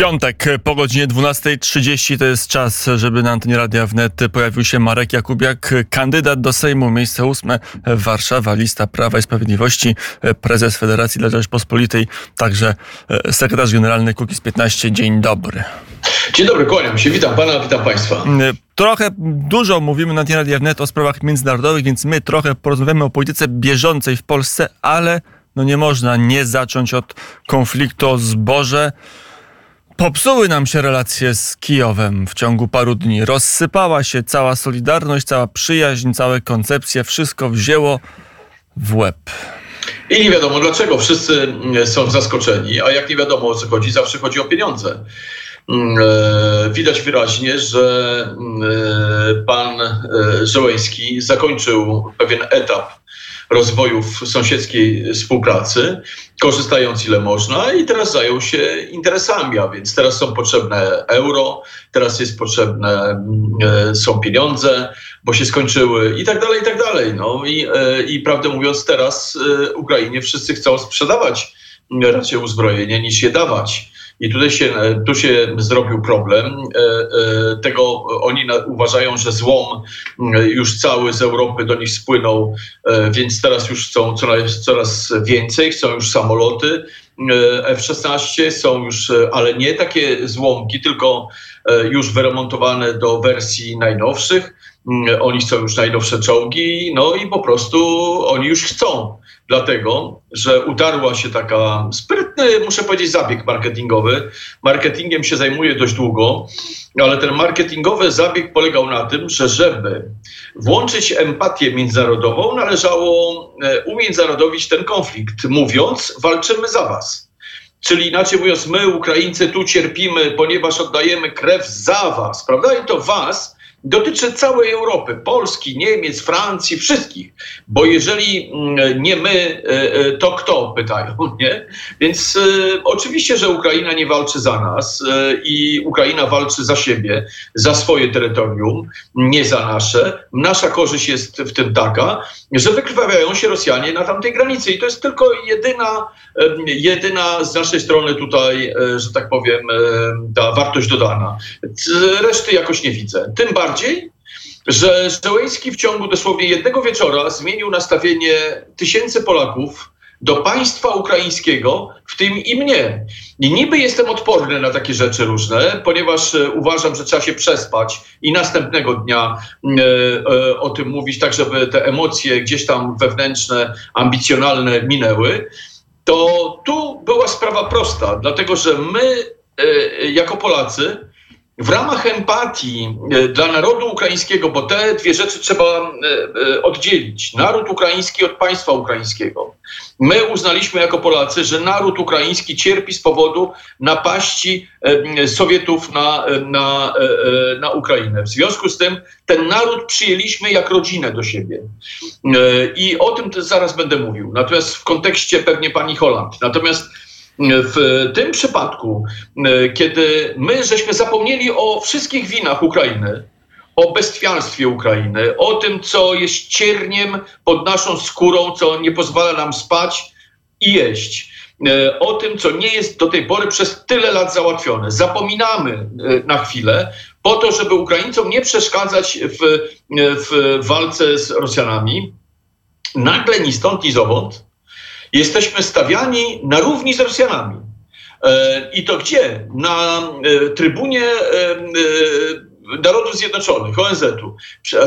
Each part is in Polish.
piątek po godzinie 12.30 to jest czas, żeby na antenie Radia Wnet pojawił się Marek Jakubiak, kandydat do Sejmu, miejsce ósme Warszawa, lista Prawa i Sprawiedliwości, prezes Federacji dla Rzeczpospolitej, także e, sekretarz generalny Kukiz 15. Dzień dobry. Dzień dobry, kłaniam się, witam pana, witam państwa. E, trochę dużo mówimy na antenie Radia Wnet o sprawach międzynarodowych, więc my trochę porozmawiamy o polityce bieżącej w Polsce, ale no nie można nie zacząć od konfliktu o zboże. Popsuły nam się relacje z Kijowem w ciągu paru dni. Rozsypała się cała solidarność, cała przyjaźń, całe koncepcje, wszystko wzięło w łeb. I nie wiadomo dlaczego. Wszyscy mm, są zaskoczeni, a jak nie wiadomo o co chodzi, zawsze chodzi o pieniądze. Mm, e, widać wyraźnie, że mm, e, pan e, Żołęski zakończył pewien etap rozwoju sąsiedzkiej współpracy, korzystając ile można i teraz zajął się interesami, a więc teraz są potrzebne euro, teraz jest potrzebne, mm, e, są pieniądze, bo się skończyły i tak dalej, i tak dalej. No i, e, i prawdę mówiąc teraz e, Ukrainie wszyscy chcą sprzedawać raczej uzbrojenie niż je dawać. I tutaj się, tu się zrobił problem. E, e, tego oni uważają, że złom już cały z Europy do nich spłynął, e, więc teraz już chcą coraz, coraz więcej, chcą już samoloty F-16, są już, ale nie takie złomki, tylko już wyremontowane do wersji najnowszych. Oni chcą już najnowsze czołgi, no i po prostu oni już chcą dlatego, że utarła się taka sprytny, muszę powiedzieć, zabieg marketingowy. Marketingiem się zajmuje dość długo, ale ten marketingowy zabieg polegał na tym, że żeby włączyć empatię międzynarodową, należało e, umiędzynarodowić ten konflikt, mówiąc, walczymy za was. Czyli inaczej mówiąc, my, Ukraińcy, tu cierpimy, ponieważ oddajemy krew za was, prawda? I to was dotyczy całej Europy, Polski, Niemiec, Francji, wszystkich. Bo jeżeli mm, nie my, e, e, to kto, pytają, nie? Więc e, oczywiście, że Ukraina nie walczy za nas i Ukraina walczy za siebie, za swoje terytorium, nie za nasze. Nasza korzyść jest w tym taka, że wykrwawiają się Rosjanie na tamtej granicy i to jest tylko jedyna, jedyna z naszej strony tutaj, że tak powiem, ta wartość dodana. Reszty jakoś nie widzę. Tym bardziej bardziej, że Żołęski w ciągu dosłownie jednego wieczora zmienił nastawienie tysięcy Polaków do państwa ukraińskiego, w tym i mnie. I niby jestem odporny na takie rzeczy różne, ponieważ e, uważam, że trzeba się przespać i następnego dnia e, e, o tym mówić, tak żeby te emocje gdzieś tam wewnętrzne, ambicjonalne minęły. To tu była sprawa prosta, dlatego że my jako Polacy w ramach empatii e, dla narodu ukraińskiego, bo te dwie rzeczy trzeba e, e, oddzielić. Naród ukraiński od państwa ukraińskiego. My uznaliśmy jako Polacy, że naród ukraiński cierpi z powodu napaści Sowietów na, na, na Ukrainę. W związku z tym ten naród przyjęliśmy jak rodzinę do siebie. I o tym zaraz będę mówił. Natomiast w kontekście pewnie pani Holland. Natomiast w tym przypadku, e, kiedy my żeśmy zapomnieli o wszystkich winach Ukrainy, o bestialstwie Ukrainy, o tym, co jest cierniem pod naszą skórą, co nie pozwala nam spać i jeść, e, o tym, co nie jest do tej pory przez tyle lat załatwione. Zapominamy e, na chwilę, po to, żeby Ukraińcom nie przeszkadzać w, w walce z Rosjanami. Nagle ni stąd, ni zowąd Jesteśmy stawiani na równi z Rosjanami. E, I to gdzie? Na e, trybunie e, Narodów Zjednoczonych, ONZ-u.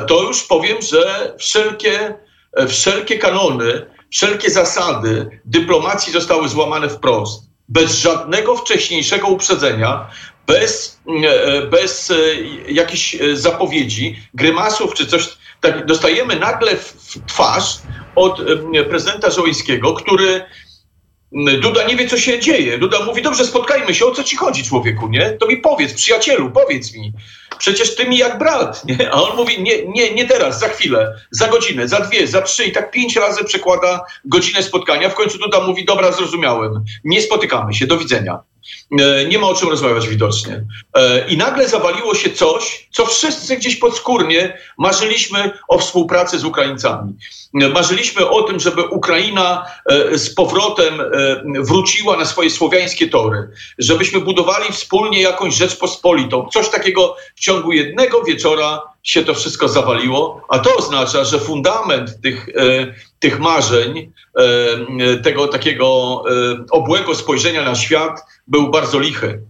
To już powiem, że wszelkie, wszelkie kanony, wszelkie zasady dyplomacji zostały złamane wprost. Bez żadnego wcześniejszego uprzedzenia, bez, bez jakichś zapowiedzi, grymasów czy coś, tak dostajemy nagle w twarz od prezydenta Żołyńskiego, który Duda nie wie, co się dzieje. Duda mówi, dobrze, spotkajmy się, o co ci chodzi, człowieku, nie? To mi powiedz, przyjacielu, powiedz mi. Przecież ty mi jak brat, nie? A on mówi, nie, nie, nie teraz, za chwilę, za godzinę, za dwie, za trzy i tak pięć razy przekłada godzinę spotkania. W końcu Duda mówi, dobra, zrozumiałem, nie spotykamy się, do widzenia. E, nie ma o czym rozmawiać widocznie. E, I nagle zawaliło się coś, co wszyscy gdzieś podskórnie marzyliśmy o współpracy z Ukraińcami. Marzyliśmy o tym, żeby Ukraina e, z powrotem wróciła na swoje słowiańskie tory, żebyśmy budowali wspólnie jakąś Rzeczpospolitą. Coś takiego w ciągu jednego wieczora się to wszystko zawaliło, a to oznacza, że fundament tych, tych marzeń, tego takiego obłego spojrzenia na świat był bardzo lichy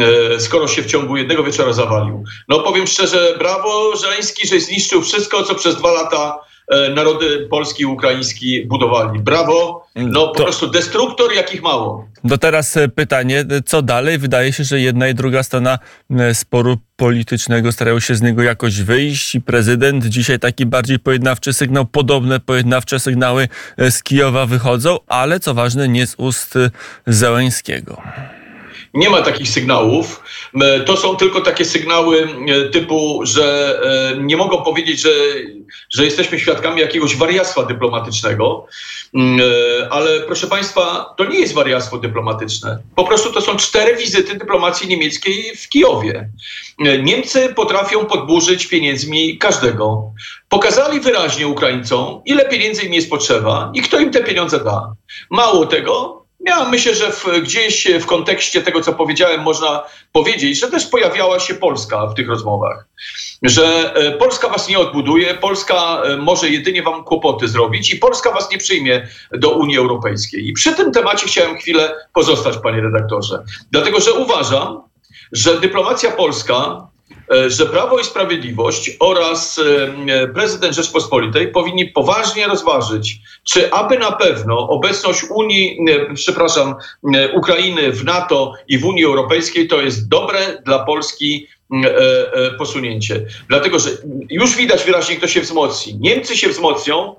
e, skoro się w ciągu jednego wieczora zawalił. No powiem szczerze, brawo Żeleński, że zniszczył wszystko, co przez dwa lata e, narody polski i ukraiński budowali. Brawo, no po to, prostu destruktor, jakich mało. Do teraz e, pytanie, co dalej? Wydaje się, że jedna i druga strona sporu politycznego starają się z niego jakoś wyjść i prezydent dzisiaj taki bardziej pojednawczy sygnał, podobne pojednawcze sygnały z Kijowa wychodzą, ale co ważne nie z ust Zełęńskiego. Nie ma takich sygnałów. E, to są tylko takie sygnały e, typu, że e, nie mogą powiedzieć, że, że jesteśmy świadkami jakiegoś wariactwa dyplomatycznego. Mm, ale proszę Państwa, to nie jest wariactwo dyplomatyczne. Po prostu to są cztery wizyty dyplomacji niemieckiej w Kijowie. Niemcy potrafią podburzyć pieniędzmi każdego. Pokazali wyraźnie Ukraińcom, ile pieniędzy im jest potrzeba i kto im te pieniądze da. Mało tego, ja myślę, że w, gdzieś w kontekście tego, co powiedziałem, można powiedzieć, że też pojawiała się Polska w tych rozmowach. Że e, Polska was nie odbuduje, Polska e, może jedynie wam kłopoty zrobić i Polska was nie przyjmie do Unii Europejskiej. I przy tym temacie chciałem chwilę pozostać, panie redaktorze. Dlatego, że uważam, że dyplomacja polska E, że Prawo i Sprawiedliwość oraz e, prezydent Rzeczpospolitej powinni poważnie rozważyć, czy aby na pewno obecność Unii, e, przepraszam, Ukrainy w NATO i w Unii Europejskiej to jest dobre dla Polski posunięcie. Dlatego, że już widać wyraźnie, kto się wzmocni. Niemcy się wzmocnią,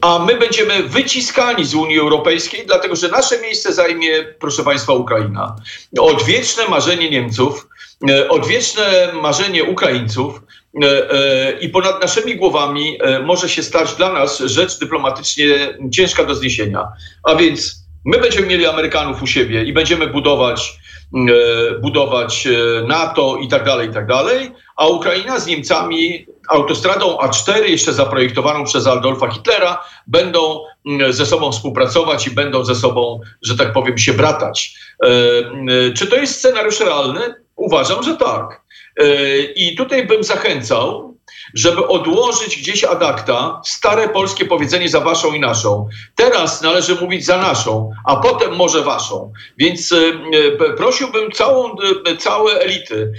a my będziemy wyciskani z Unii Europejskiej, dlatego że nasze miejsce zajmie, proszę Państwa, Ukraina. Odwieczne marzenie Niemców, e, odwieczne marzenie Ukraińców e, e, i ponad naszymi głowami może się stać dla nas rzecz dyplomatycznie ciężka do zniesienia. A więc my będziemy mieli Amerykanów u siebie i będziemy budować budować NATO i tak dalej, i tak dalej, a Ukraina z Niemcami autostradą A4, jeszcze zaprojektowaną przez Adolfa Hitlera, będą mm, ze sobą współpracować i będą ze sobą, że tak powiem, się bratać. E, e, czy to jest scenariusz realny? Uważam, że tak. E, I tutaj bym zachęcał, żeby odłożyć gdzieś ad acta stare polskie powiedzenie za waszą i naszą. Teraz należy mówić za naszą, a potem może waszą. Więc prosiłbym całą, całe elity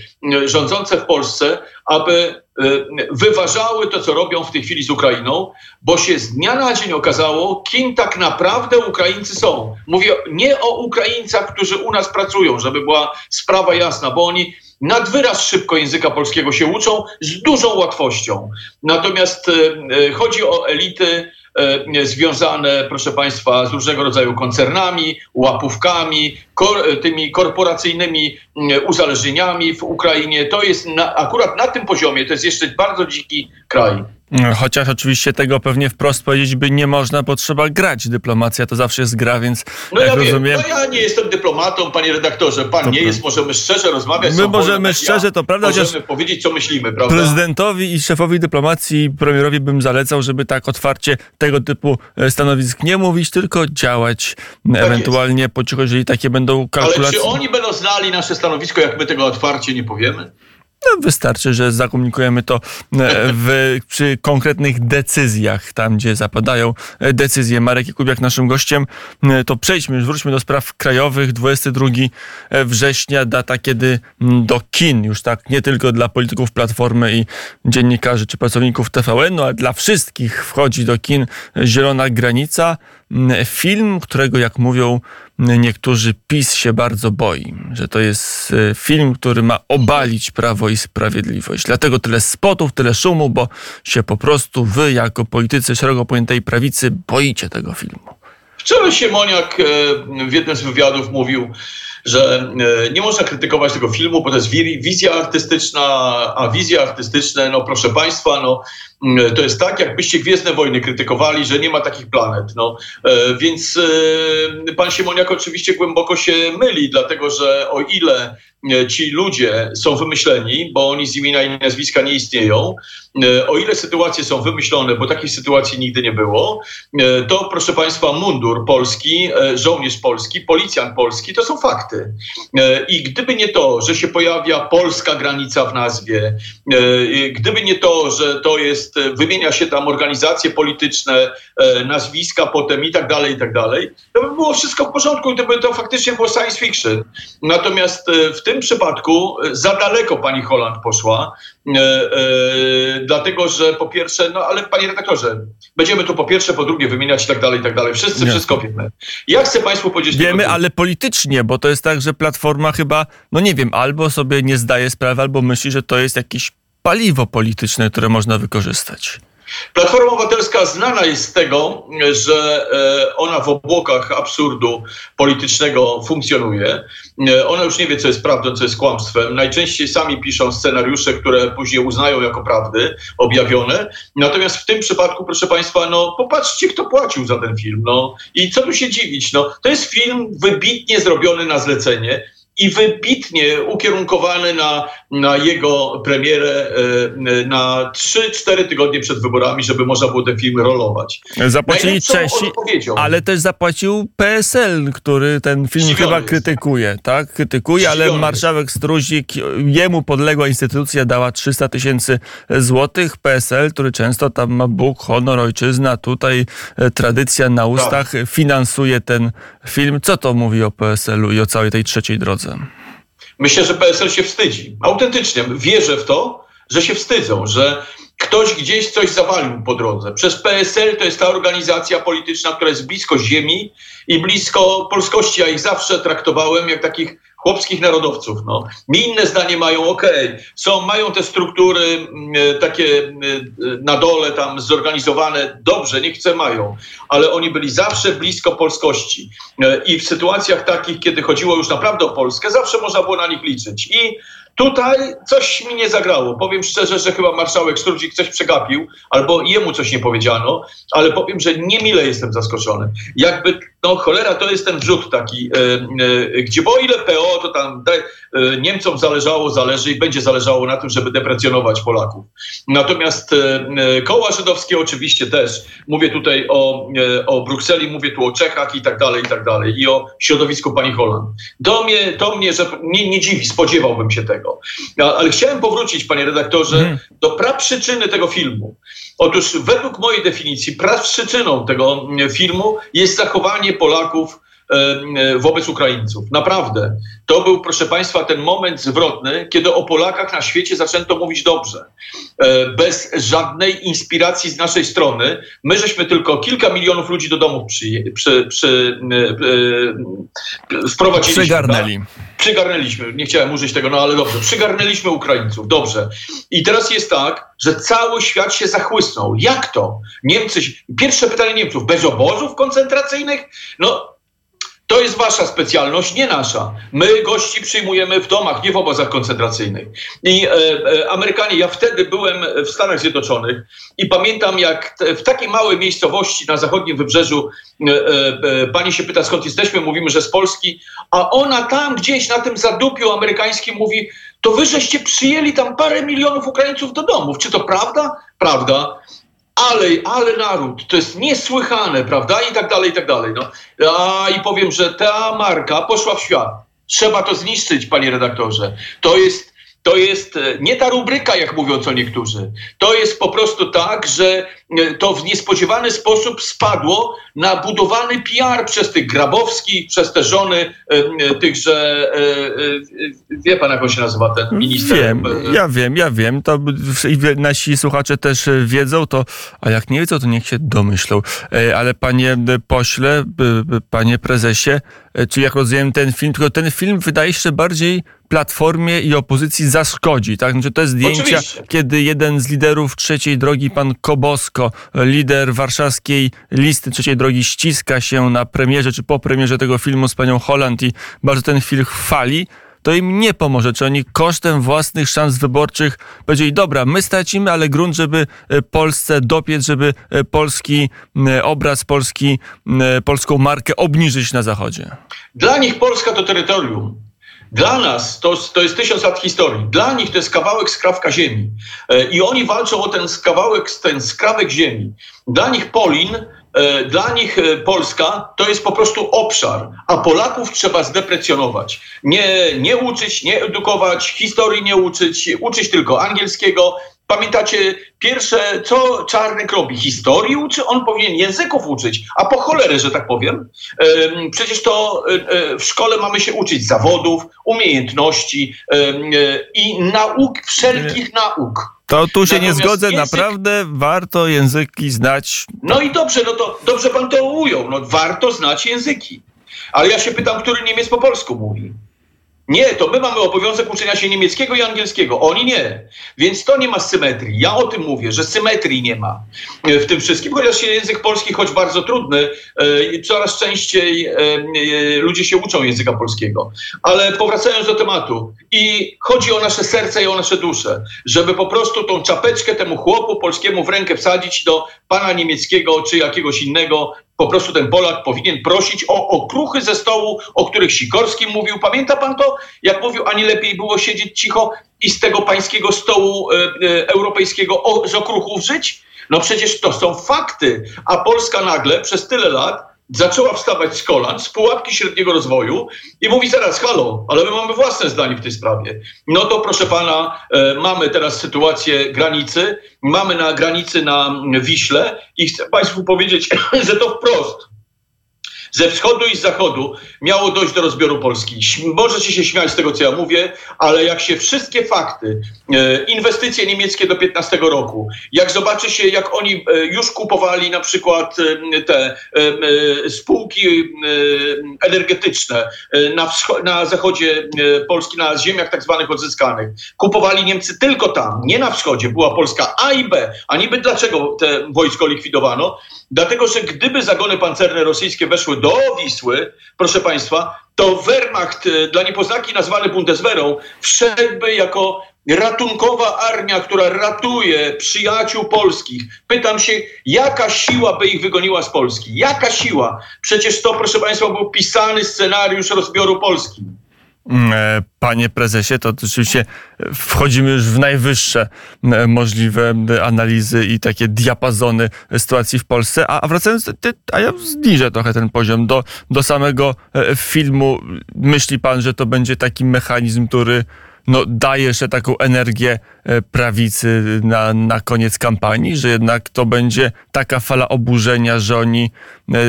rządzące w Polsce, aby Y, wyważały to, co robią w tej chwili z Ukrainą, bo się z dnia na dzień okazało, kim tak naprawdę Ukraińcy są. Mówię nie o Ukraińcach, którzy u nas pracują, żeby była sprawa jasna, bo oni nad wyraz szybko języka polskiego się uczą z dużą łatwością. Natomiast y, y, chodzi o elity, E, związane, proszę Państwa, z różnego rodzaju koncernami, łapówkami, kor, tymi korporacyjnymi mm, uzależnieniami w Ukrainie. To jest na, akurat na tym poziomie, to jest jeszcze bardzo dziki kraj. Chociaż oczywiście tego pewnie wprost powiedzieć by nie można, bo trzeba grać. Dyplomacja to zawsze jest gra, więc no ja rozumiem... Wiem, no ja nie jestem dyplomatą, panie redaktorze. Pan to nie jest, możemy szczerze rozmawiać. My możemy szczerze, to prawda. Możemy powiedzieć, co myślimy, prawda? Prezydentowi i szefowi dyplomacji, premierowi bym zalecał, żeby tak otwarcie tego typu e, stanowisk nie mówić, tylko działać tak ewentualnie jest. po cichu, jeżeli takie będą kalkulacje. Ale czy oni będą znali nasze stanowisko, jak my tego otwarcie nie powiemy? No, wystarczy, że zakomunikujemy to e, w, przy konkretnych decyzjach, tam gdzie zapadają e, decyzje. Marek Jakubiak naszym gościem. E, to przejdźmy, wróćmy do spraw krajowych. 22 września, data kiedy do kin, już tak nie tylko dla polityków Platformy i dziennikarzy czy pracowników TVN, no ale dla wszystkich wchodzi do kin Zielona Granica. Film, którego jak mówią niektórzy PiS się bardzo boi, że to jest e, film, który ma obalić Prawo i Sprawiedliwość. Dlatego tyle spotów, tyle szumu, bo się po prostu wy jako politycy szeroko pojętej prawicy boicie tego filmu. Wczoraj Siemoniak e, w jednym z wywiadów mówił, że nie można krytykować tego filmu, bo to jest wizja artystyczna, a wizja artystyczne, no proszę Państwa, no to jest tak, jakbyście Gwiezdne Wojny krytykowali, że nie ma takich planet. No, e, więc e, pan Siemoniak oczywiście głęboko się myli, dlatego że o ile e, ci ludzie są wymyśleni, bo oni z imienia i nazwiska nie istnieją, o ile sytuacje są wymyślone, bo takich sytuacji nigdy nie było, to proszę Państwa, mundur polski, żołnierz polski, policjant polski, to są fakty. I gdyby nie to, że się pojawia polska granica w nazwie, gdyby nie to, że to jest e, wymienia się tam organizacje polityczne, e, nazwiska potem i tak dalej, i tak dalej, to by było wszystko w porządku i to by to faktycznie było science fiction. Natomiast e, w tym przypadku za daleko pani Holland poszła, dlatego że po pierwsze, no ale panie redaktorze, będziemy tu po pierwsze, po drugie wymieniać i tak dalej, i tak dalej. Wszyscy Nie. wszystko wiemy. Ja chcę państwu powiedzieć... Wiemy, ale politycznie, bo to jest tak, że Platforma chyba, no nie wiem, albo sobie nie zdaje sprawy, albo myśli, że to jest jakiś paliwo polityczne, które można wykorzystać. Platforma Obywatelska znana jest z tego, że e, ona w obłokach absurdu politycznego funkcjonuje. E, ona już nie wie, co jest prawdą, co jest kłamstwem. Najczęściej sami piszą scenariusze, które później uznają jako prawdy objawione. Natomiast w tym przypadku, proszę Państwa, no popatrzcie, kto płacił za ten film. No. I co tu się dziwić? No, to jest film wybitnie zrobiony na zlecenie i wybitnie ukierunkowany na, na jego premierę e, na 3-4 tygodnie przed wyborami, żeby można było ten film rolować. Zapłacili Czesi, ale też zapłacił PSL, który ten film Zdziwiony chyba krytykuje, tak? Krytykuje, ale marszałek Struzik, jemu podległa instytucja dała 300 tysięcy złotych. PSL, który często tam ma Bóg, honor, ojczyzna, tutaj e, tradycja na ustach, tak. finansuje ten film. Co to mówi o PSL-u i o całej tej trzeciej drodze? Myślę, że PSL się wstydzi. Autentycznie wierzę w to, że się wstydzą, że ktoś gdzieś coś zawalił po drodze. Przez PSL to jest ta organizacja polityczna, która jest blisko ziemi i blisko polskości. Ja ich zawsze traktowałem jak takich chłopskich narodowców. No. Inne zdanie mają, okej, okay, są, mają te struktury e, takie e, na dole tam zorganizowane, dobrze, niech chce mają, ale oni byli zawsze blisko polskości e, i w sytuacjach takich, kiedy chodziło już naprawdę o Polskę, zawsze można było na nich liczyć. I Tutaj coś mi nie zagrało. Powiem szczerze, że chyba marszałek Strudzik coś przegapił, albo jemu coś nie powiedziano, ale powiem, że niemile jestem zaskoczony. Jakby, no cholera, to jest ten wrzut taki, e, gdzie bo ile PO, to tam de, Niemcom zależało, zależy i będzie zależało na tym, żeby deprecjonować Polaków. Natomiast e, koła żydowskie oczywiście też. Mówię tutaj o, o Brukseli, mówię tu o Czechach i tak dalej, i tak dalej. I o środowisku pani Holland. To mnie, to mnie że nie, nie dziwi, spodziewałbym się tego. Ale chciałem powrócić, panie redaktorze, hmm. do praprzyczyny tego filmu. Otóż według mojej definicji praprzyczyną tego mm, filmu jest zachowanie Polaków wobec Ukraińców. Naprawdę. To był, proszę Państwa, ten moment zwrotny, kiedy o Polakach na świecie zaczęto mówić dobrze. E, bez żadnej inspiracji z naszej strony. My żeśmy tylko kilka milionów ludzi do domów przy, przy, przy, e, wprowadziliśmy. Przygarnęli. Tak? Przygarnęliśmy. Nie chciałem użyć tego, no ale dobrze. Przygarnęliśmy Ukraińców. Dobrze. I teraz jest tak, że cały świat się zachłysnął. Jak to? Niemcy... Pierwsze pytanie Niemców. Bez obozów koncentracyjnych? No to jest wasza specjalność, nie nasza. My gości przyjmujemy w domach, nie w obozach koncentracyjnych. I e, e, Amerykanie, ja wtedy byłem w Stanach Zjednoczonych i pamiętam, jak te, w takiej małej miejscowości na zachodnim wybrzeżu e, e, pani się pyta, skąd jesteśmy, mówimy, że z Polski, a ona tam gdzieś na tym zadupiu amerykańskim mówi, to wy żeście przyjęli tam parę milionów Ukraińców do domów. Czy to prawda? Prawda ale, ale naród, to jest niesłychane, prawda? I tak dalej, i tak dalej. No. A, I powiem, że ta marka poszła w świat. Trzeba to zniszczyć, panie redaktorze. To jest to jest e, nie ta rubryka, jak mówią co niektórzy. To jest po prostu tak, że e, to w niespodziewany sposób spadło na budowany PR przez tych Grabowskich, przez te żony e, tychże, wie pan jak on się nazywa ten minister? Wiem, ja wiem, ja wiem. To nasi słuchacze też wiedzą, to, a jak nie wiedzą, to niech się domyślą. Ale panie pośle, panie prezesie, czy jak rozumiem ten film, tylko ten film wydaje się bardziej Platformie i opozycji zaszkodzi. Tak? Znaczy, to jest zdjęcia, Oczywiście. kiedy jeden z liderów trzeciej drogi, pan Kobosko, lider warszawskiej listy trzeciej drogi, ściska się na premierze czy po premierze tego filmu z panią Holland i bardzo ten film chwali to im nie pomoże. Czy oni kosztem własnych szans wyborczych powiedzieli, dobra, my stracimy, ale grunt, żeby e, Polsce dopiec, żeby e, polski e, obraz, polski, polską markę obniżyć na Zachodzie? Dla nich Polska to terytorium. Dla nas to, to jest tysiąc lat historii. Dla nich to jest kawałek skrawka ziemi. I oni walczą o ten kawałek, ten skrawek ziemi. Dla nich Polin E, dla nich e, Polska to jest po prostu obszar, a Polaków trzeba zdeprecjonować. Nie, nie uczyć, nie edukować, historii nie uczyć, uczyć tylko angielskiego. Pamiętacie pierwsze, co Czarnek robi? Historii uczy? On powinien języków uczyć, a po cholerę, że tak powiem. Przecież to e, w szkole mamy się uczyć zawodów, umiejętności i nauk, wszelkich nauk. To tu się Natomiast nie zgodzę, język... naprawdę warto języki znać. No i dobrze, no to dobrze pan to ujął. No, warto znać języki. Ale ja się pytam, który Niemiec po polsku mówi. Nie, to my mamy obowiązek uczenia się niemieckiego i angielskiego, oni nie. Więc to nie ma symetrii. Ja o tym mówię, że symetrii nie ma w tym wszystkim, chociaż język polski, choć bardzo trudny, e, coraz częściej e, e, ludzie się uczą języka polskiego. Ale powracając do tematu, i chodzi o nasze serce i o nasze dusze, żeby po prostu tą czapeczkę temu chłopu polskiemu w rękę wsadzić do pana niemieckiego czy jakiegoś innego po prostu ten Polak powinien prosić o okruchy ze stołu, o których Sikorski mówił. Pamięta pan to? Jak mówił, ani lepiej było siedzieć cicho i z tego pańskiego stołu e, e, europejskiego o, z okruchów żyć? No przecież to są fakty. A Polska nagle przez tyle lat zaczęła wstawać z kolan, z pułapki średniego rozwoju i mówi zaraz, halo, ale my mamy własne zdanie w tej sprawie. No to proszę pana, e, mamy teraz sytuację granicy, mamy na granicy na Wiśle i chcę państwu powiedzieć, że to wprost ze wschodu i z zachodu miało dojść do rozbioru Polski. Możecie się śmiać z tego, co ja mówię, ale jak się wszystkie fakty, e, inwestycje niemieckie do 15 roku, jak zobaczy się, jak oni e, już kupowali na przykład e, te spółki energetyczne na, na zachodzie Polski, na ziemiach tak zwanych odzyskanych, kupowali Niemcy tylko tam, nie na wschodzie, była Polska A i B. A niby dlaczego te wojsko likwidowano? Dlatego, że gdyby zagony pancerne rosyjskie weszły do Wisły, proszę Państwa, to Wehrmacht, e, dla niepoznaki nazwany Bundeswehrą, wszedłby jako ratunkowa armia, która ratuje przyjaciół polskich. Pytam się, jaka siła by ich wygoniła z Polski? Jaka siła? Przecież to, proszę Państwa, był pisany scenariusz rozbioru Polski. Mm, e, panie prezesie, to oczywiście wchodzimy już w najwyższe e, możliwe e, analizy i takie diapazony sytuacji w Polsce. A, wracając, a ja zniżę trochę ten poziom do, do samego filmu. Myśli pan, że to będzie taki mechanizm, który no, daje jeszcze taką energię prawicy na, na koniec kampanii, że jednak to będzie taka fala oburzenia, że oni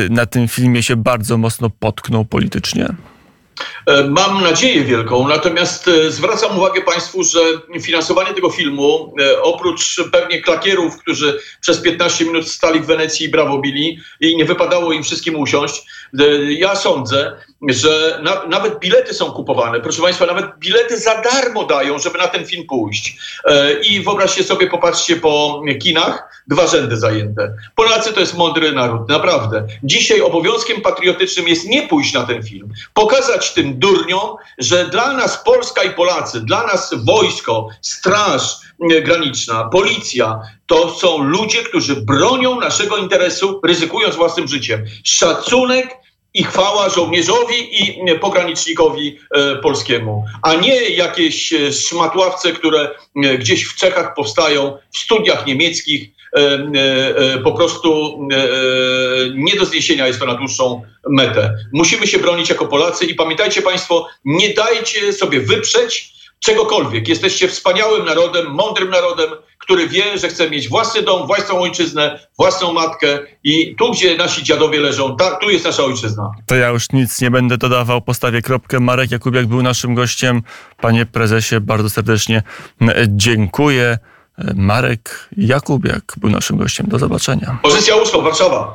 na tym filmie się bardzo mocno potkną politycznie? E, mam nadzieję wielką, natomiast e, zwracam uwagę Państwu, że finansowanie tego filmu, e, oprócz pewnie klakierów, którzy przez 15 minut stali w Wenecji i brawo bili i nie wypadało im wszystkim usiąść, ja sądzę, że na, nawet bilety są kupowane. Proszę Państwa, nawet bilety za darmo dają, żeby na ten film pójść. I wyobraźcie sobie, popatrzcie po kinach, dwa rzędy zajęte. Polacy to jest mądry naród, naprawdę. Dzisiaj obowiązkiem patriotycznym jest nie pójść na ten film, pokazać tym durniom, że dla nas Polska i Polacy, dla nas wojsko, straż graniczna, policja, to są ludzie, którzy bronią naszego interesu, ryzykując własnym życiem. Szacunek i chwała żołnierzowi i pogranicznikowi e, polskiemu, a nie jakieś e, szmatławce, które e, gdzieś w Czechach powstają w studiach niemieckich, po prostu nie do zniesienia jest to na dłuższą metę. Musimy się bronić jako Polacy i pamiętajcie Państwo, nie dajcie sobie wyprzeć czegokolwiek. Jesteście wspaniałym narodem, mądrym narodem, który wie, że chce mieć własny dom, własną ojczyznę, własną matkę i tu, gdzie nasi dziadowie leżą, ta, tu jest nasza ojczyzna. To ja już nic nie będę dodawał, postawię kropkę. Marek Jakubiak był naszym gościem. Panie prezesie, bardzo serdecznie dziękuję. Marek Jakubiak był naszym gościem. Do zobaczenia. Pozycja ósma, Warszawa.